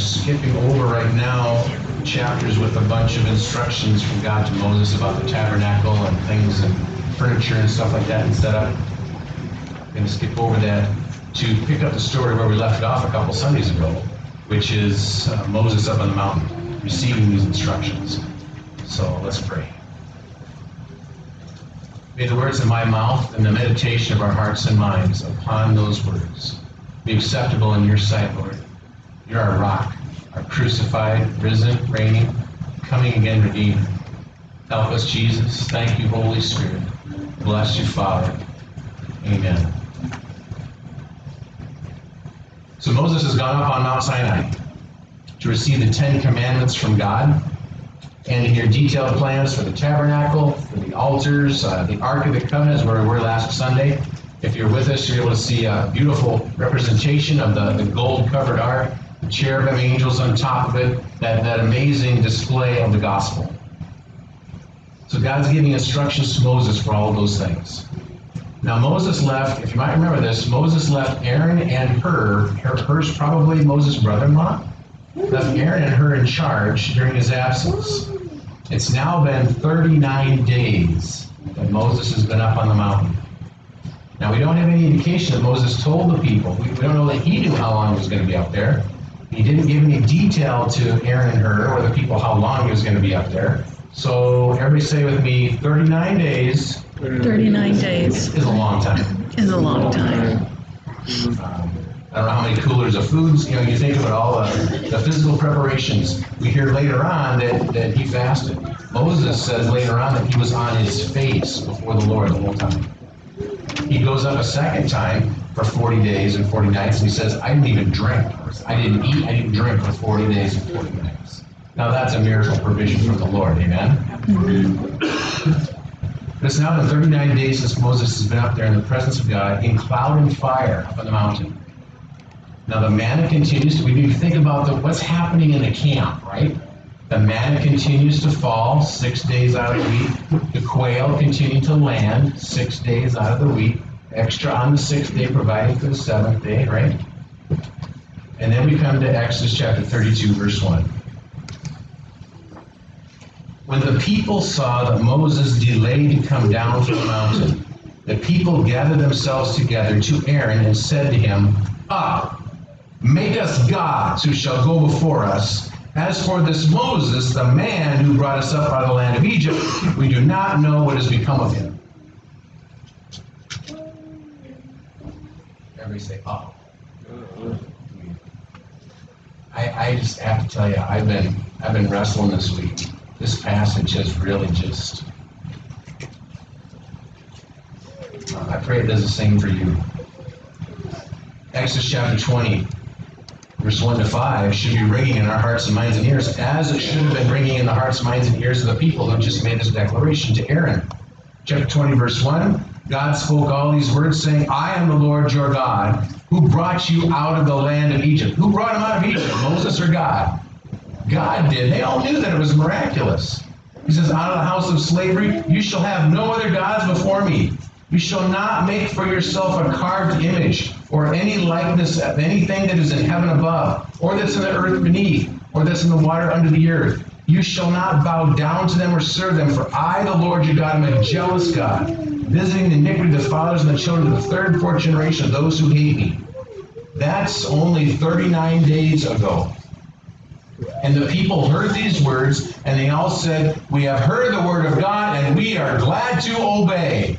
skipping over right now chapters with a bunch of instructions from God to Moses about the tabernacle and things and furniture and stuff like that instead of I'm going to skip over that to pick up the story where we left it off a couple Sundays ago, which is uh, Moses up on the mountain receiving these instructions. So let's pray. May the words of my mouth and the meditation of our hearts and minds upon those words be acceptable in your sight, Lord. You're our rock, our crucified, risen, reigning, coming again, redeemer. Help us, Jesus. Thank you, Holy Spirit. Bless you, Father. Amen. So Moses has gone up on Mount Sinai to receive the Ten Commandments from God and to hear detailed plans for the tabernacle, for the altars, uh, the Ark of the Covenant is where we were last Sunday. If you're with us, you're able to see a beautiful representation of the, the gold covered ark, cherubim angels on top of it, that, that amazing display of the gospel. So God's giving instructions to Moses for all of those things. Now Moses left, if you might remember this, Moses left Aaron and Hur, her Hur's probably Moses' brother-in-law, left Aaron and Hur in charge during his absence. It's now been 39 days that Moses has been up on the mountain. Now, we don't have any indication that Moses told the people. We, we don't know that he knew how long he was going to be up there. He didn't give any detail to Aaron and Hur or the people how long he was going to be up there. So, everybody say with me 39 days 39 days is a long time. is a long time. Um, I don't know how many coolers of foods, you know, you think about all the, the physical preparations. We hear later on that, that he fasted. Moses says later on that he was on his face before the Lord the whole time. He goes up a second time for 40 days and 40 nights, and he says, I didn't even drink. I didn't eat, I didn't drink for 40 days and 40 nights. Now that's a miracle provision from the Lord, amen? But it's now been 39 days since Moses has been up there in the presence of God in cloud and fire up on the mountain. Now the manna continues to, we need to think about the, what's happening in the camp, right? The manna continues to fall six days out of the week. The quail continue to land six days out of the week. Extra on the sixth day, providing for the seventh day, right? And then we come to Exodus chapter 32, verse 1. When the people saw that Moses delayed to come down from the mountain, the people gathered themselves together to Aaron and said to him, Up, make us gods who shall go before us. As for this Moses, the man who brought us up out of the land of Egypt, we do not know what has become of him. Say, oh. I, I just have to tell you, I've been I've been wrestling this week. This passage has really just uh, I pray it does the same for you. Exodus chapter 20, verse 1 to 5 should be ringing in our hearts and minds and ears, as it should have been ringing in the hearts, minds, and ears of the people who just made this declaration to Aaron. Chapter 20, verse 1 God spoke all these words, saying, I am the Lord your God, who brought you out of the land of Egypt. Who brought him out of Egypt? Moses or God? God did. They all knew that it was miraculous. He says, Out of the house of slavery, you shall have no other gods before me. You shall not make for yourself a carved image or any likeness of anything that is in heaven above, or that's in the earth beneath, or that's in the water under the earth. You shall not bow down to them or serve them, for I, the Lord your God, am a jealous God, visiting the iniquity of the fathers and the children of the third and fourth generation of those who hate me. That's only 39 days ago. And the people heard these words, and they all said, We have heard the word of God, and we are glad to obey.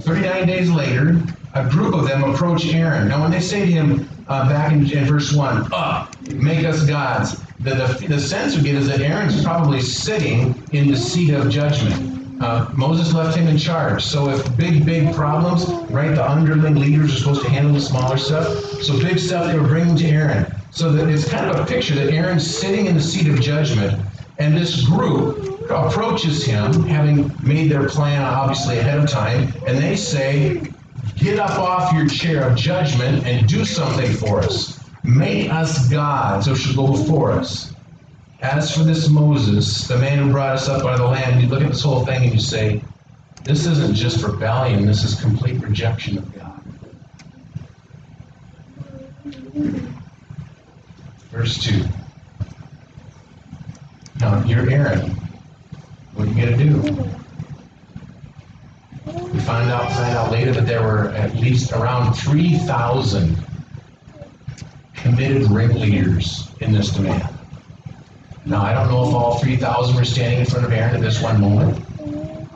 39 days later, a group of them approach Aaron. Now, when they say to him uh, back in, in, verse 1, Up, make us gods, the, the, the sense we get is that Aaron's probably sitting in the seat of judgment. Uh, Moses left him in charge. So if big, big problems, right, the underling leaders are supposed to handle the smaller stuff. So big stuff they were bringing to Aaron. So that it's kind of a picture that Aaron's sitting in the seat of judgment, and this group approaches him, having made their plan obviously ahead of time, and they say, Get up off your chair of judgment and do something for us. Make us gods who shall go before us. As for this Moses, the man who brought us up out of the land, you look at this whole thing and you say, this isn't just rebellion, this is complete rejection of God. Verse 2. Now, you're Aaron. What are you going to do? We find out, find out later that there were at least around 3,000 committed ringleaders in this demand. Now, I don't know if all 3,000 were standing in front of Aaron at this one moment.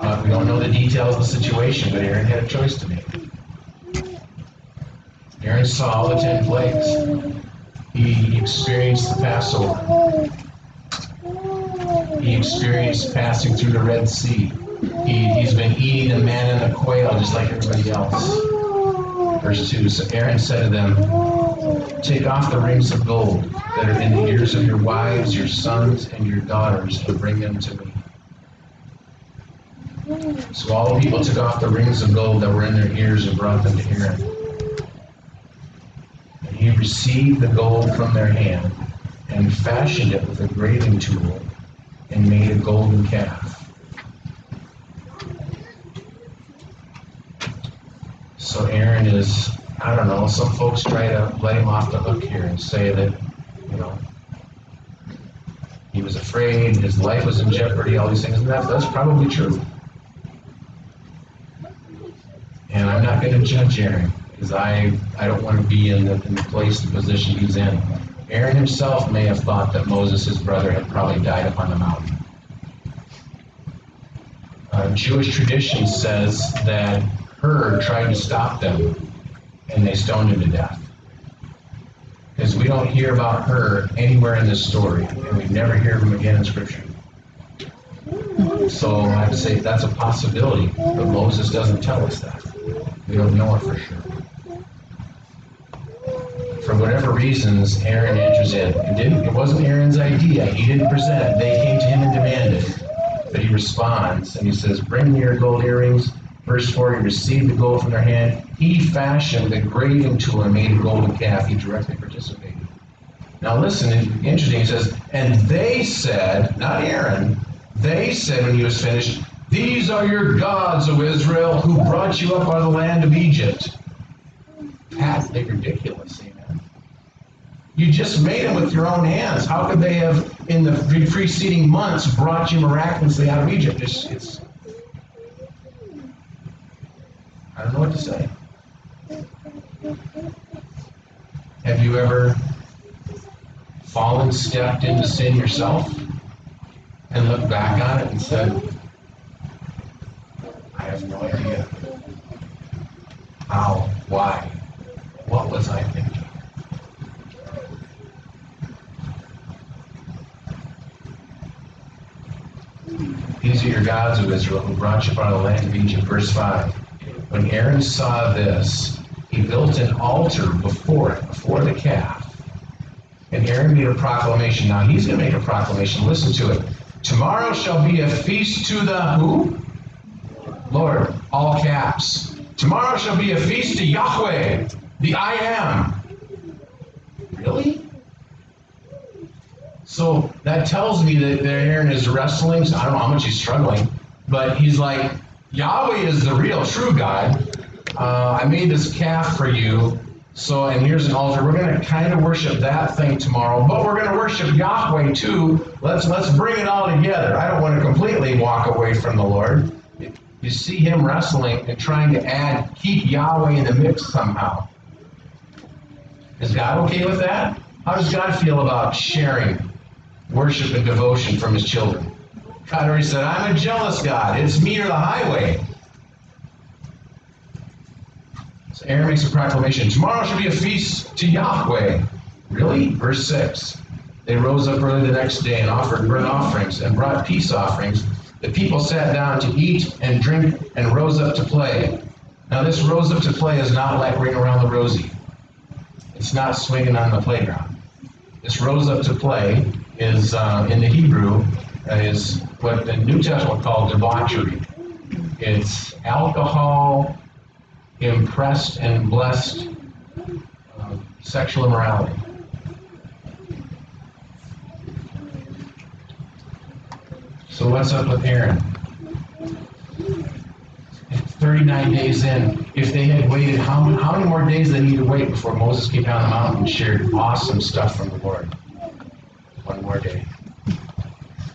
Uh, we don't know the details of the situation, but Aaron had a choice to make. Aaron saw the ten plagues. He experienced the Passover. He experienced passing through the Red Sea. He, he's been eating the manna and the quail just like everybody else. Verse 2 So Aaron said to them, Take off the rings of gold that are in the ears of your wives, your sons, and your daughters, and bring them to me. So all the people took off the rings of gold that were in their ears and brought them to Aaron. And he received the gold from their hand and fashioned it with a graving tool and made a golden calf. So Aaron is, I don't know, some folks try to let him off the hook here and say that, you know, he was afraid, his life was in jeopardy, all these things, and that, that's probably true. And I'm not going to judge Aaron because I, I don't want to be in the, in the place, the position he's in. Aaron himself may have thought that Moses, his brother, had probably died upon the mountain. Uh, Jewish tradition says that Hur tried to stop them and they stoned him to death. Because we don't hear about Hur anywhere in this story, and we never hear of him again in Scripture. So I would say that's a possibility, but Moses doesn't tell us that. We don't know it for sure. For whatever reasons, Aaron enters in. It didn't. It wasn't Aaron's idea. He didn't present it. They came to him and demanded. it. But he responds and he says, "Bring me your gold earrings." Verse four. He received the gold from their hand. He fashioned the graving tool and made a golden calf. He directly participated. Now listen. Interesting. He says, "And they said, not Aaron." They said when he was finished, These are your gods, O Israel, who brought you up out of the land of Egypt. Patently ridiculous, amen. You just made them with your own hands. How could they have, in the preceding months, brought you miraculously out of Egypt? It's, it's I don't know what to say. Have you ever fallen, stepped into sin yourself? and looked back on it and said, I have no idea. How? Why? What was I thinking? These are your gods of Israel who brought you out of the land of Egypt. Verse 5. When Aaron saw this, he built an altar before it, before the calf. And Aaron made a proclamation. Now he's going to make a proclamation. Listen to it. Tomorrow shall be a feast to the who? Lord, all caps. Tomorrow shall be a feast to Yahweh, the I am. Really? So that tells me that Aaron is wrestling. So I don't know how much he's struggling, but he's like, Yahweh is the real, true God. Uh, I made this calf for you. So, and here's an altar. We're going to kind of worship that thing tomorrow, but we're going to worship Yahweh too. Let's let's bring it all together. I don't want to completely walk away from the Lord. You see him wrestling and trying to add, keep Yahweh in the mix somehow. Is God okay with that? How does God feel about sharing worship and devotion from his children? Already said, I'm a jealous God. It's me or the highway. So Aaron makes a proclamation. Tomorrow shall be a feast to Yahweh. Really? Verse 6. They rose up early the next day and offered burnt offerings and brought peace offerings. The people sat down to eat and drink and rose up to play. Now, this rose up to play is not like ring around the rosy. It's not swinging on the playground. This rose up to play is, uh, in the Hebrew, is what the New Testament called debauchery. It's alcohol, impressed and blessed uh, sexual immorality. So what's up with Aaron? 39 days in, if they had waited, how many, how many more days they need to wait before Moses came down the mountain and shared awesome stuff from the Lord? one more day.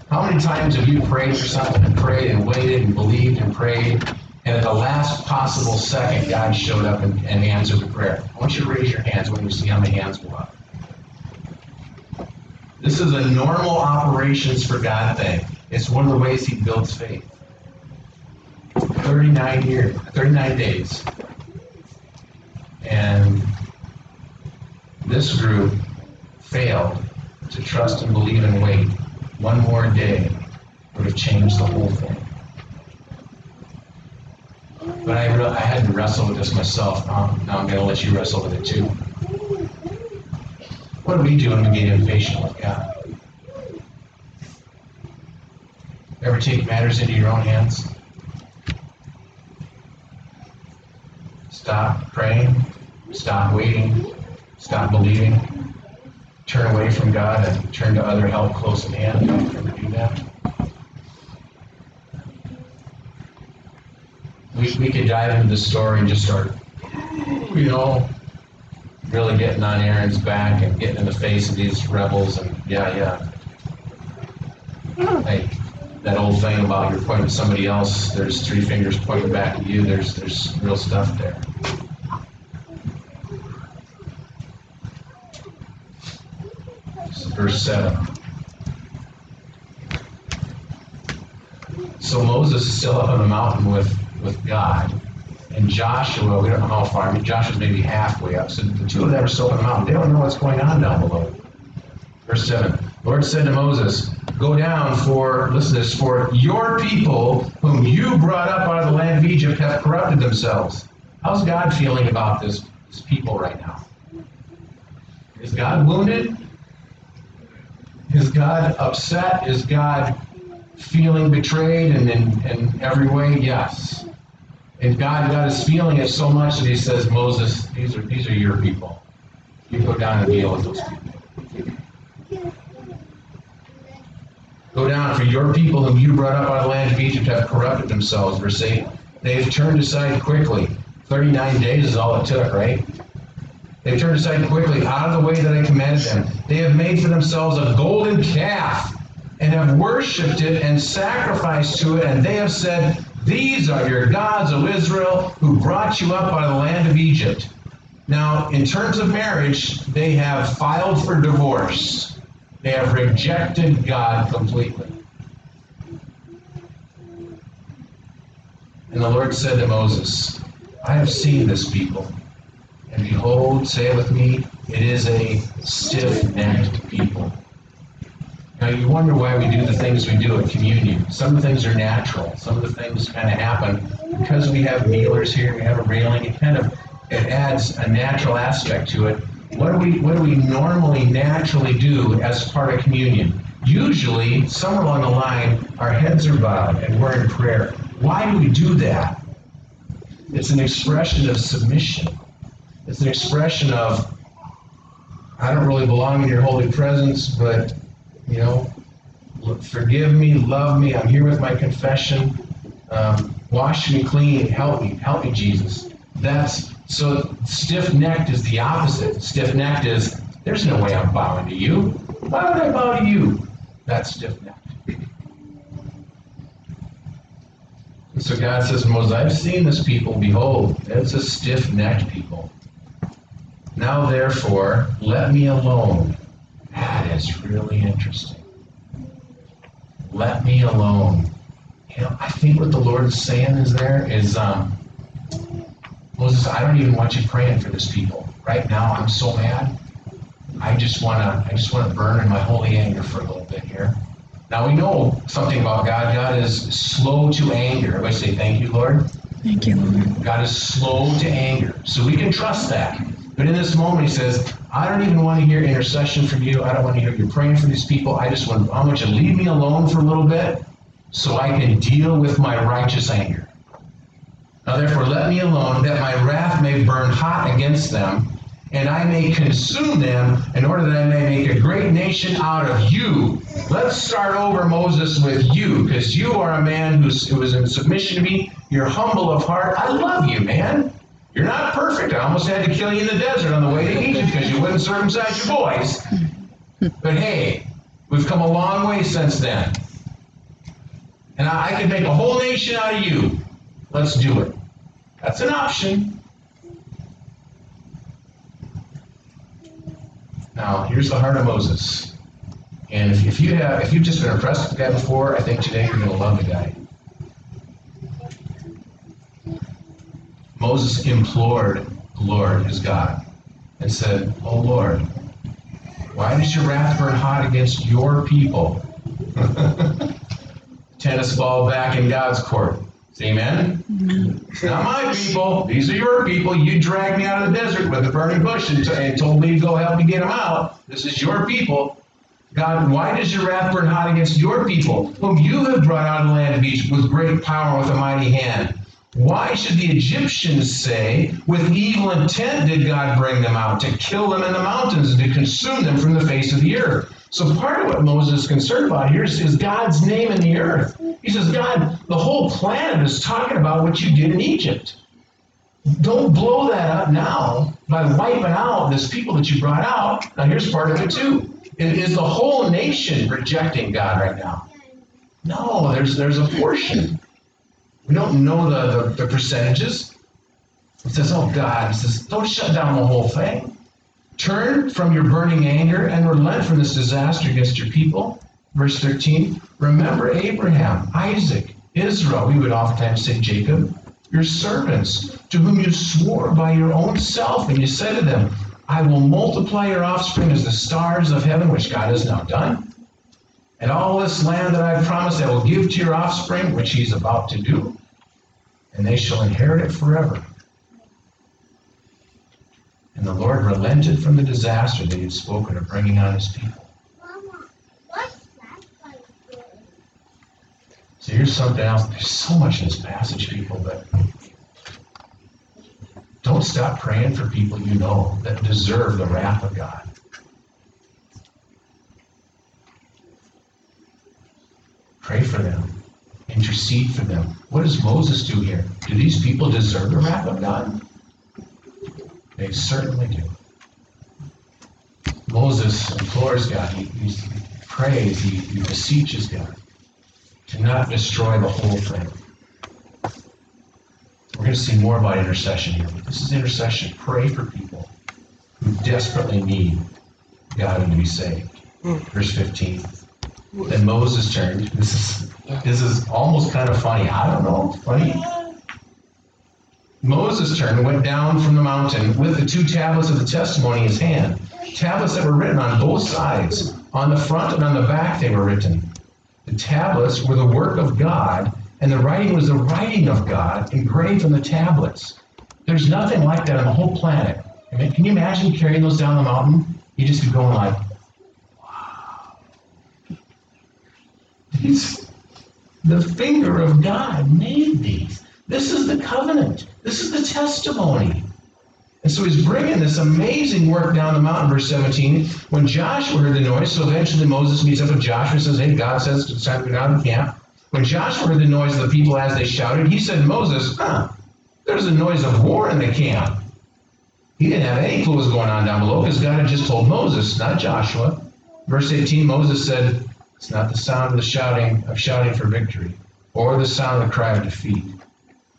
How many times have you prayed for something and prayed and waited and believed and prayed, and at the last possible second, God showed up and, and answered the prayer? I want you to raise your hands when you see how many hands go up. This is a normal operations for God thing. It's one of the ways He builds faith. 39 years, 39 days. And this group failed to trust and believe and wait. One more day would have changed the whole thing. But I, re- I had to wrestle with this myself. Um, now I'm going to let you wrestle with it too. What do we do when we get impatient with God? Ever take matters into your own hands? Stop praying, stop waiting, stop believing, turn away from God and turn to other help close at hand. Don't ever do that. We, we could dive into the story and just start, you know, really getting on Aaron's back and getting in the face of these rebels and yeah, yeah. Hey, that old thing about you're pointing somebody else, there's three fingers pointing back at you, there's there's real stuff there. This is verse 7. So Moses is still up on the mountain with, with God. And Joshua, we don't know how far, I mean, Joshua's maybe halfway up. So the two of them are still on the mountain. They don't know what's going on down below. Verse 7. Lord said to Moses, Go down for, listen to this, for your people whom you brought up out of the land of Egypt have corrupted themselves. How's God feeling about this, this people right now? Is God wounded? Is God upset? Is God feeling betrayed and in, in every way? Yes. And God, God is feeling it so much that he says, Moses, these are these are your people. You go down and deal with those people. Go down, for your people whom you brought up out of the land of Egypt have corrupted themselves. Verse 8. They've turned aside quickly. 39 days is all it took, right? They turned aside quickly out of the way that I commanded them. They have made for themselves a golden calf and have worshipped it and sacrificed to it, and they have said, These are your gods, O Israel, who brought you up out of the land of Egypt. Now, in terms of marriage, they have filed for divorce. They have rejected God completely. And the Lord said to Moses, I have seen this people, and behold, say it with me, it is a stiff necked people. Now, you wonder why we do the things we do at communion. Some of the things are natural, some of the things kind of happen because we have kneelers here, we have a railing, it kind of it adds a natural aspect to it. What do we what do we normally naturally do as part of communion? Usually, somewhere along the line, our heads are bowed and we're in prayer. Why do we do that? It's an expression of submission. It's an expression of I don't really belong in your holy presence, but you know, forgive me, love me. I'm here with my confession. Um, wash me clean. Help me, help me, Jesus. That's so stiff necked is the opposite. Stiff necked is there's no way I'm bowing to you. Why would I bow to you? That's stiff necked. And so God says, Moses, I've seen this people. Behold, it's a stiff necked people. Now therefore, let me alone. That is really interesting. Let me alone. You know, I think what the Lord is saying is there is um, Moses, I don't even want you praying for this people. Right now, I'm so mad. I just wanna, I just wanna burn in my holy anger for a little bit here. Now we know something about God. God is slow to anger. Everybody say, "Thank you, Lord." Thank you, Lord. God is slow to anger, so we can trust that. But in this moment, He says, "I don't even want to hear intercession from you. I don't want to hear you praying for these people. I just want, I want you to leave me alone for a little bit, so I can deal with my righteous anger." Now therefore let me alone, that my wrath may burn hot against them, and I may consume them, in order that I may make a great nation out of you. Let's start over, Moses, with you, because you are a man who is in submission to me. You're humble of heart. I love you, man. You're not perfect. I almost had to kill you in the desert on the way to Egypt because you wouldn't circumcise your boys. But hey, We've come a long way since then. And I, I make a whole nation out of you. Let's do it. That's an option. Now, here's the heart of Moses. And if, if you have, if you've just been impressed with the guy before, I think today you're going to love the guy. Moses implored the Lord, his God, and said, "Oh Lord, why does your wrath burn hot against your people?" Tennis ball back in God's court. Amen. It's not my people. These are your people. You dragged me out of the desert with a burning bush and, t- and told me to go help me get them out. This is your people. God, why does your wrath burn hot against your people, whom you have brought out of the land of Egypt with great power and with a mighty hand? Why should the Egyptians say, with evil intent did God bring them out, to kill them in the mountains and to consume them from the face of the earth? So part of what Moses is concerned about here is, is God's name in the earth. He says, God, the whole planet is talking about what you did in Egypt. Don't blow that up now by wiping out this people that you brought out. Now here's part of it too. Is the whole nation rejecting God right now. No, there's there's a portion. We don't know the, the, the percentages. It says, oh God, it says, don't shut down the whole thing. Turn from your burning anger and relent from this disaster against your people. Verse 13, remember Abraham, Isaac, Israel, we would oftentimes say Jacob, your servants, to whom you swore by your own self, and you said to them, I will multiply your offspring as the stars of heaven, which God has now done. And all this land that I promised I will give to your offspring, which he's about to do, and they shall inherit it forever. And the Lord relented from the disaster that he had spoken of bringing on his people. So here's something else. There's so much in this passage, people, but don't stop praying for people you know that deserve the wrath of God. Pray for them. Intercede for them. What does Moses do here? Do these people deserve the wrath of God? They certainly do. Moses implores God, he, he prays, he, he beseeches God to not destroy the whole thing. We're going to see more about intercession here, but this is intercession. Pray for people who desperately need God to be saved. Hmm. Verse 15. Then Moses turned. This is this is almost kind of funny. I don't know, funny. Moses turned and went down from the mountain with the two tablets of the testimony in his hand. Tablets that were written on both sides. On the front and on the back they were written. The tablets were the work of God, and the writing was the writing of God engraved on the tablets. There's nothing like that on the whole planet. I mean, can you imagine carrying those down the mountain? You just be going like, These, the finger of God made these. This is the covenant. This is the testimony. And so he's bringing this amazing work down the mountain, verse 17. When Joshua heard the noise, so eventually Moses meets up with Joshua and says, Hey, God says it's time to go down to camp. When Joshua heard the noise of the people as they shouted, he said, Moses, huh, there's a noise of war in the camp. He didn't have any clue what was going on down below because God had just told Moses, not Joshua. Verse 18, Moses said, It's not the sound of the shouting of shouting for victory, or the sound of the cry of defeat.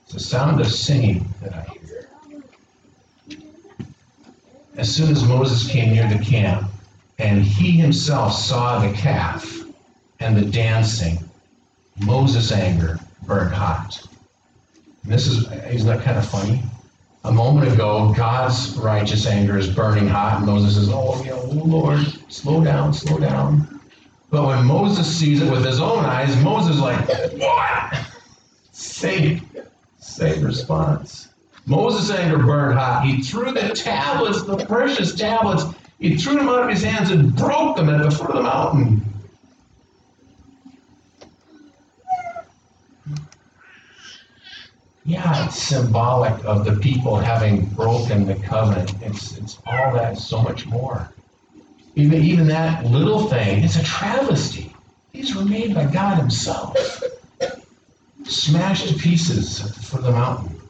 It's the sound of singing that I hear. As soon as Moses came near the camp, and he himself saw the calf and the dancing, Moses' anger burned hot. And this is, isn't that kind of funny? A moment ago, God's righteous anger is burning hot, and Moses says, Oh, oh Lord, slow down, slow down. But when Moses sees it with his own eyes, Moses is like, What? Same, same response. Moses' anger burned hot. He threw the tablets, the precious tablets, he threw them out of his hands and broke them at the foot of the mountain. Yeah, it's symbolic of the people having broken the covenant. It's, it's all that, so much more. Even, even that little thing, it's a travesty. These were made by God Himself, smashed to pieces at the foot of the mountain.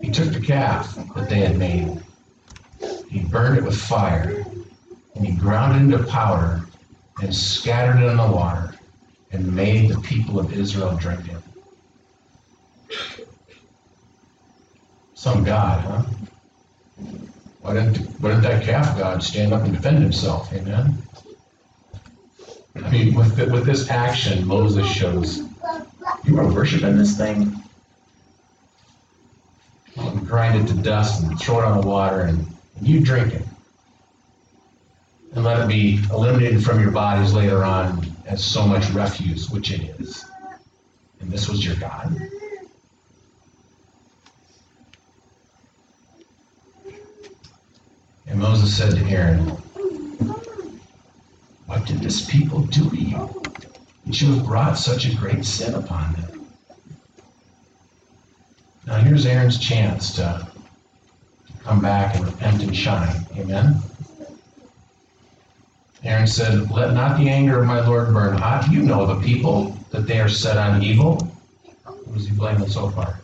He took the calf that they had made, he burned it with fire, and he ground it into powder and scattered it on the water and made the people of Israel drink it. Some God, huh? Why didn't, why didn't that calf God stand up and defend himself? Amen? I mean, with, the, with this action, Moses shows you are worshiping this thing? Well, grind it to dust and throw it on the water and, and you drink it. And let it be eliminated from your bodies later on as so much refuse, which it is. And this was your God? And Moses said to Aaron, What did this people do to you? That you have brought such a great sin upon them. Now here's Aaron's chance to come back and repent and shine. Amen. Aaron said, Let not the anger of my Lord burn hot. You know the people, that they are set on evil. Who is he blaming so far?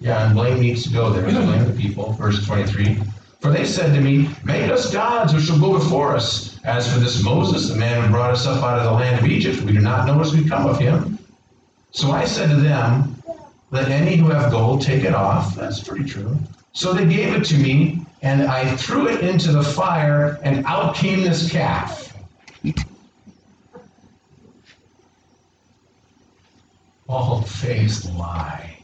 Yeah, and blame needs to go there. Blaming the people. Verse 23. For they said to me, Make us gods which shall go before us. As for this Moses, the man who brought us up out of the land of Egypt, we do not know what we come of him. So I said to them, Let any who have gold take it off. That's pretty true. So they gave it to me, and I threw it into the fire, and out came this calf. Bald faced lie.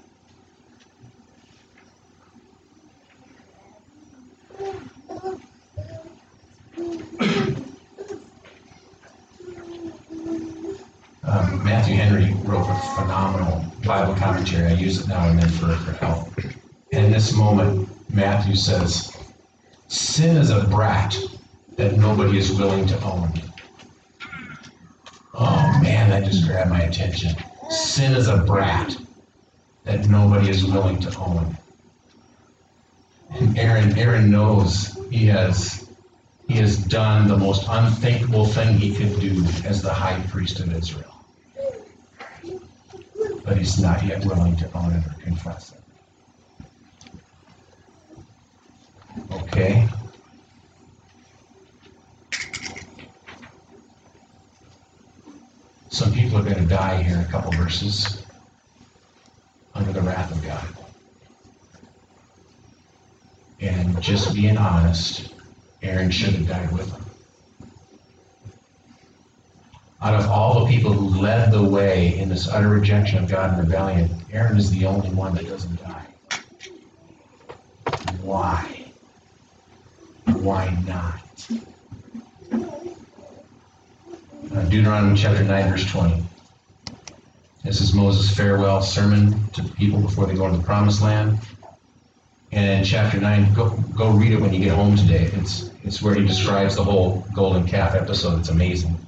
Um, Matthew Henry wrote a phenomenal Bible commentary. I use it now and then for, for help. And in this moment, Matthew says, Sin is a brat that nobody is willing to own. Oh man, that just grabbed my attention. Sin is a brat that nobody is willing to own. And Aaron, Aaron knows he has he has done the most unthinkable thing he could do as the high priest of Israel. But he's not yet willing to own it or confess it. Okay? Some people are going to die here in a couple verses under the wrath of God. And just being honest, Aaron should have died with them. Out of all the people who led the way in this utter rejection of God and rebellion, Aaron is the only one that doesn't die. Why? Why not? Uh, Deuteronomy chapter 9, verse 20. This is Moses' farewell sermon to the people before they go into the promised land. And chapter 9, go, go read it when you get home today. It's, it's where he describes the whole golden calf episode. It's amazing.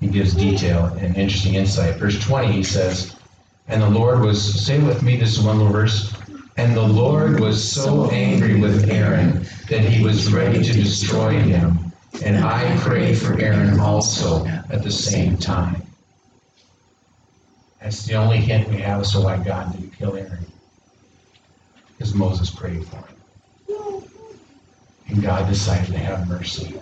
He gives detail and interesting insight. Verse 20, he says, And the Lord was, say with me, this is one little verse. And the Lord was so angry with Aaron that he was ready to destroy him. And I prayed for Aaron also at the same time. That's the only hint we have as to why God didn't kill Aaron. Because Moses prayed for him. And God decided to have mercy.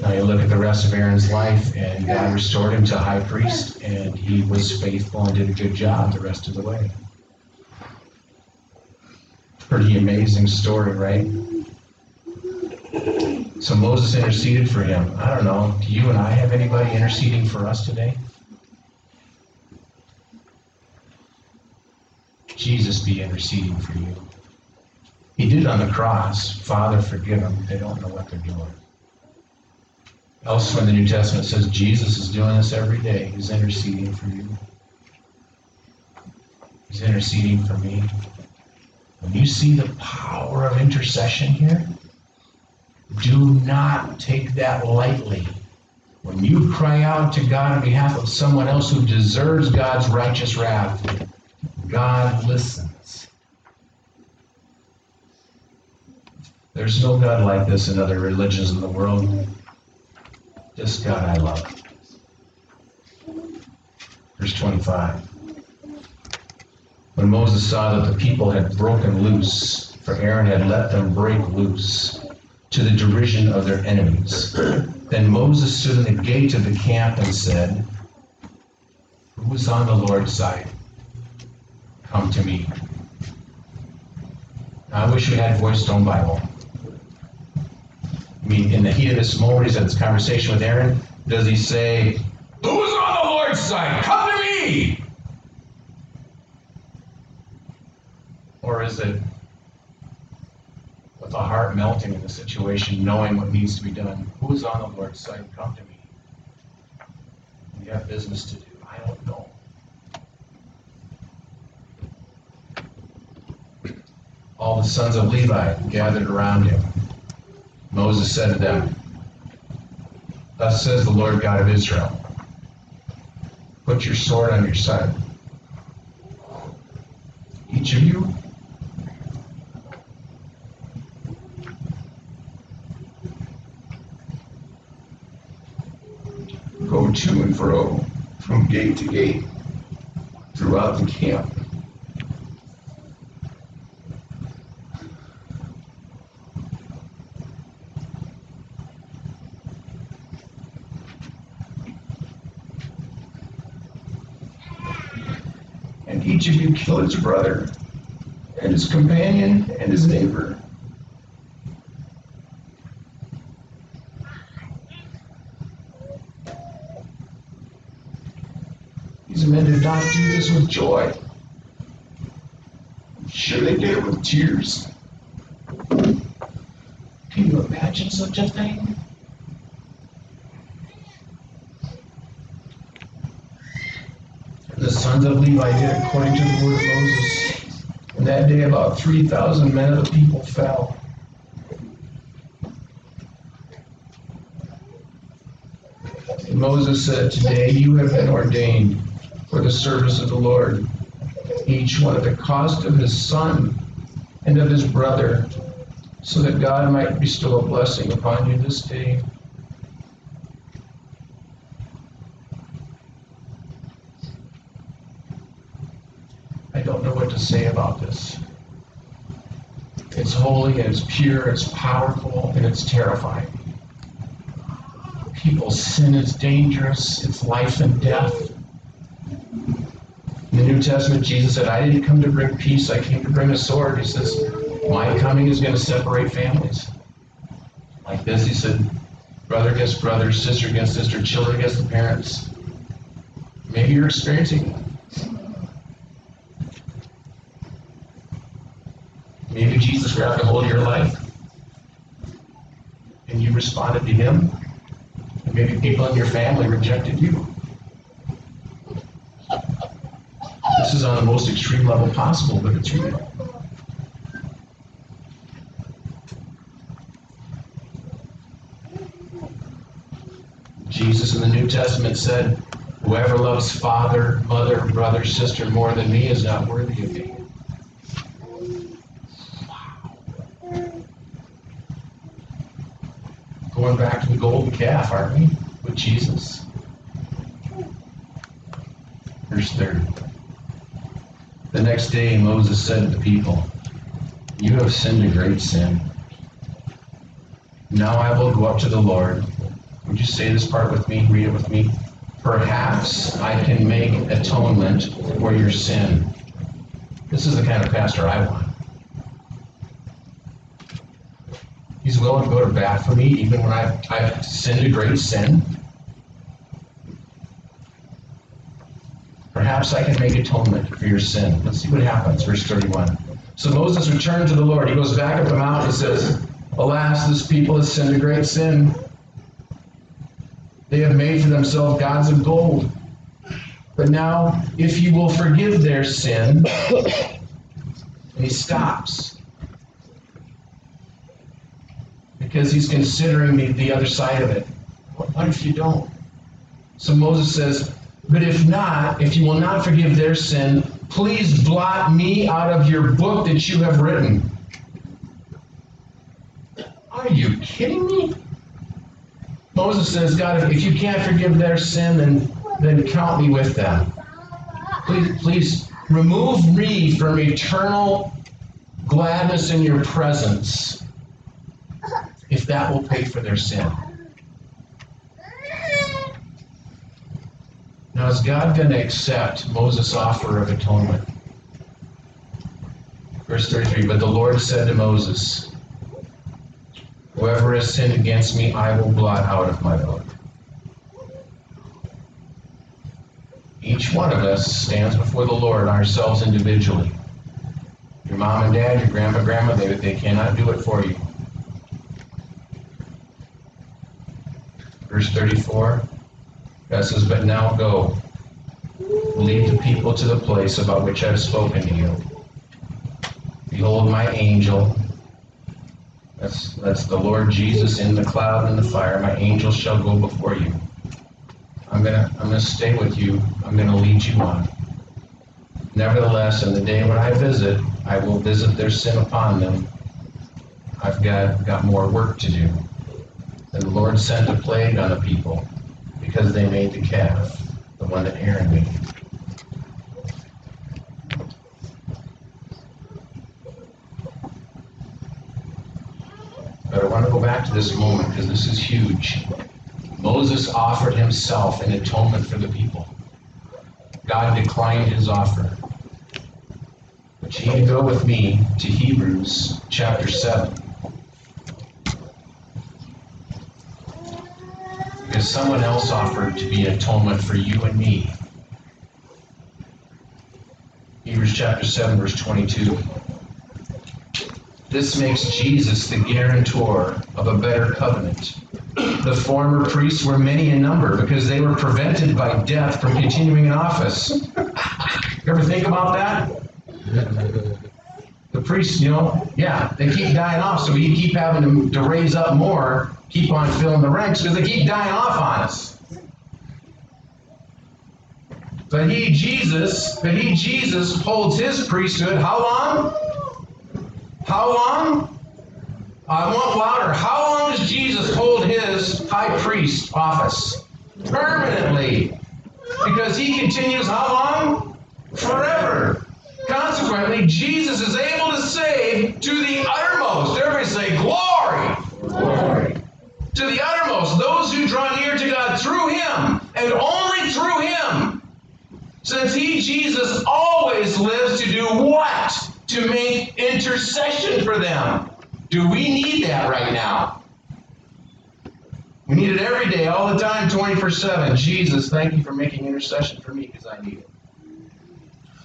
Now you look at the rest of Aaron's life, and God restored him to high priest, and he was faithful and did a good job the rest of the way. Pretty amazing story, right? So Moses interceded for him. I don't know. Do you and I have anybody interceding for us today? Jesus be interceding for you. He did it on the cross. Father, forgive them. They don't know what they're doing. Elsewhere in the New Testament says Jesus is doing this every day. He's interceding for you. He's interceding for me. When you see the power of intercession here, do not take that lightly. When you cry out to God on behalf of someone else who deserves God's righteous wrath, God listens. There's no God like this in other religions in the world. This God I love. Verse 25. When Moses saw that the people had broken loose, for Aaron had let them break loose, to the derision of their enemies. Then Moses stood in the gate of the camp and said, Who is on the Lord's side? Come to me. I wish we had voice tone Bible. I mean, in the heat of this moment, he's had this conversation with Aaron. Does he say, Who is on the Lord's side? Come to me! Or is it with a heart melting in the situation, knowing what needs to be done? Who is on the Lord's side? Come to me. We have business to do. I don't know. All the sons of Levi gathered around him. Moses said to them, Thus says the Lord God of Israel Put your sword on your side. Each of you go to and fro from gate to gate throughout the camp. You kill his brother and his companion and his neighbor. These men did not do this with joy. Sure, they did it with tears. Can you imagine such a thing? The sons of Levi did according to the word of Moses. And that day, about 3,000 men of the people fell. And Moses said, Today you have been ordained for the service of the Lord, each one at the cost of his son and of his brother, so that God might bestow a blessing upon you this day. I don't know what to say about this. It's holy, and it's pure, it's powerful, and it's terrifying. People's sin is dangerous, it's life and death. In the New Testament, Jesus said, I didn't come to bring peace, I came to bring a sword. He says, My coming is going to separate families. Like this, he said, brother against brother, sister against sister, children against the parents. Maybe you're experiencing that. Maybe Jesus grabbed a hold of your life and you responded to him. And maybe people in your family rejected you. This is on the most extreme level possible, but it's real. Jesus in the New Testament said, Whoever loves father, mother, brother, sister more than me is not worthy of me. Going back to the golden calf, aren't we? With Jesus. Verse 30. The next day Moses said to the people, You have sinned a great sin. Now I will go up to the Lord. Would you say this part with me? Read it with me. Perhaps I can make atonement for your sin. This is the kind of pastor I want. He's willing to go to bat for me even when I've, I've sinned a great sin. Perhaps I can make atonement for your sin. Let's see what happens. Verse 31. So Moses returned to the Lord. He goes back up the mountain and says, Alas, this people has sinned a great sin. They have made for themselves gods of gold. But now, if you will forgive their sin, and he stops. Because he's considering the, the other side of it. What, if you don't? So Moses says, But if not, if you will not forgive their sin, please blot me out of your book that you have written. Are you kidding me? Moses says, God, if, if you can't forgive their sin, then, then count me with them. Please, please remove me from eternal gladness in your presence if that will pay for their sin. Now, is God going to accept Moses' offer of atonement? Verse 33 But the Lord said to Moses, Whoever has sinned against me, I will blot out of my book. Each one of us stands before the Lord, ourselves individually. Your mom and dad, your grandpa, grandma, they, they cannot do it for you. Verse 34, God says, But now go, lead the people to the place about which I have spoken to you. Behold, my angel, that's, that's the Lord Jesus in the cloud and the fire, my angel shall go before you. I'm gonna, I'm gonna stay with you. I'm gonna lead you on. Nevertheless, in the day when I visit, I will visit their sin upon them. I've got, got more work to do. And the Lord sent a plague on the people because they made the calf, the one that Aaron made. But I want to go back to this moment because this is huge. Moses offered himself in atonement for the people. God declined his offer. But you need to go with me to Hebrews chapter 7. Because someone else offered to be atonement for you and me. Hebrews chapter 7, verse 22. This makes Jesus the guarantor of a better covenant. The former priests were many in number because they were prevented by death from continuing in office. you ever think about that? The priests, you know, yeah, they keep dying off, so we keep having to, to raise up more, keep on filling the ranks because they keep dying off on us. But he, Jesus, but he, Jesus, holds his priesthood how long? How long? I want louder. How long does Jesus hold his high priest office? Permanently. Because he continues how long? Forever. Consequently, Jesus is able to save to the uttermost. Everybody say, Glory! Glory. To the uttermost, those who draw near to God through him, and only through him. Since he, Jesus, always lives to do what? To make intercession for them. Do we need that right now? We need it every day, all the time, 24 7. Jesus, thank you for making intercession for me because I need it.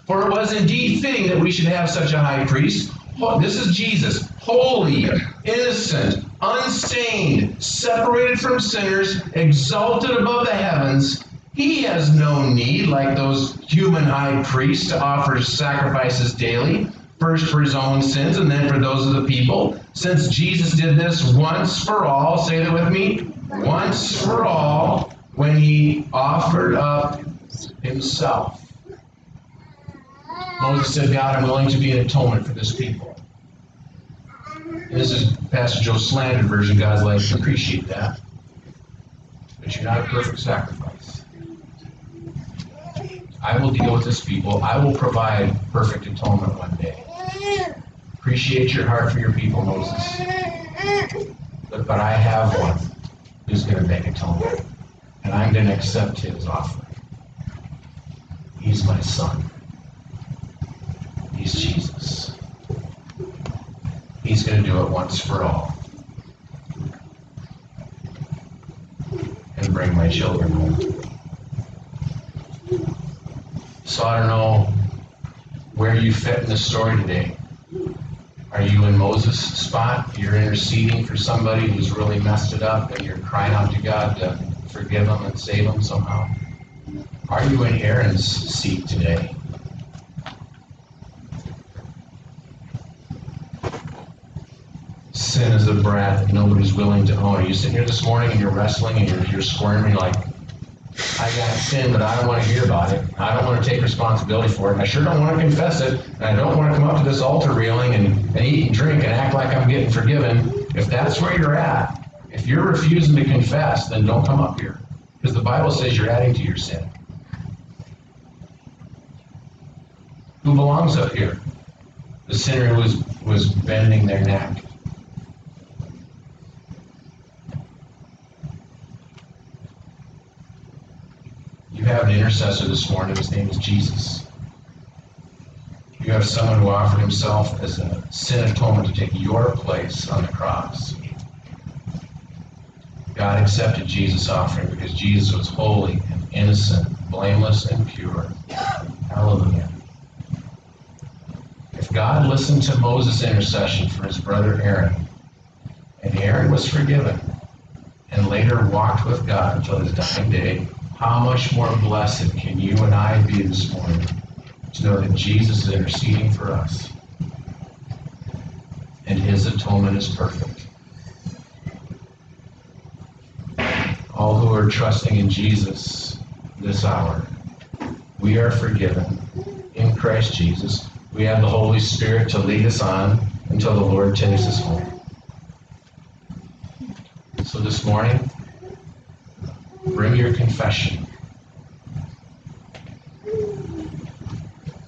For it was indeed fitting that we should have such a high priest. This is Jesus, holy, innocent, unstained, separated from sinners, exalted above the heavens. He has no need, like those human high priests, to offer sacrifices daily, first for his own sins and then for those of the people. Since Jesus did this once for all, say that with me, once for all, when he offered up himself. Moses said, God, I'm willing to be an atonement for this people. This is Pastor Joe's slandered version. God's like, appreciate that. But you're not a perfect sacrifice. I will deal with this people. I will provide perfect atonement one day. Appreciate your heart for your people, Moses. But, but I have one who's going to make atonement. And I'm going to accept his offer. He's my son. He's Jesus. He's going to do it once for all. And bring my children home. So I don't know where you fit in the story today. Are you in Moses' spot? You're interceding for somebody who's really messed it up and you're crying out to God to forgive them and save them somehow? Are you in Aaron's seat today? Sin is a brat that nobody's willing to own. Are you sitting here this morning and you're wrestling and you're, you're squirming? Like, I got sin, but I don't want to hear about it. I don't want to take responsibility for it. I sure don't want to confess it. And I don't want to come up to this altar reeling and, and eat and drink and act like I'm getting forgiven. If that's where you're at, if you're refusing to confess, then don't come up here. Because the Bible says you're adding to your sin. Who belongs up here? The sinner who was, was bending their neck. Have an intercessor this morning. His name is Jesus. You have someone who offered himself as a sin atonement to take your place on the cross. God accepted Jesus' offering because Jesus was holy and innocent, blameless and pure. Hallelujah. If God listened to Moses' intercession for his brother Aaron, and Aaron was forgiven, and later walked with God until his dying day, how much more blessed can you and I be this morning to know that Jesus is interceding for us and his atonement is perfect. All who are trusting in Jesus this hour, we are forgiven in Christ Jesus. We have the Holy Spirit to lead us on until the Lord takes us home. So this morning, bring your confession.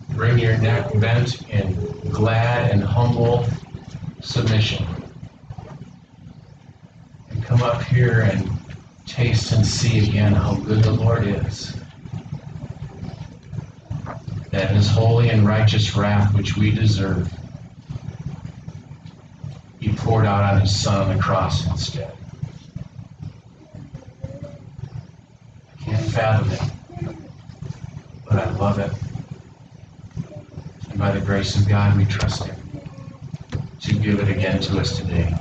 Bring your neck bent in glad and humble submission. And come up here and taste and see again how good the Lord is. That his holy and righteous wrath, which we deserve, he poured out on his son on the cross instead. I can't fathom it, but I love it. And by the grace of God, we trust him to give it again to us today.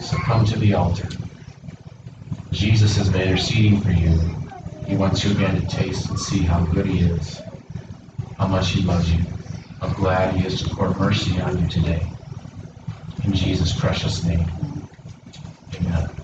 So come to the altar. Jesus has been interceding for you. He wants you again to taste and see how good he is, how much he loves you, how glad he is to pour mercy on you today. In Jesus' precious name. Amen.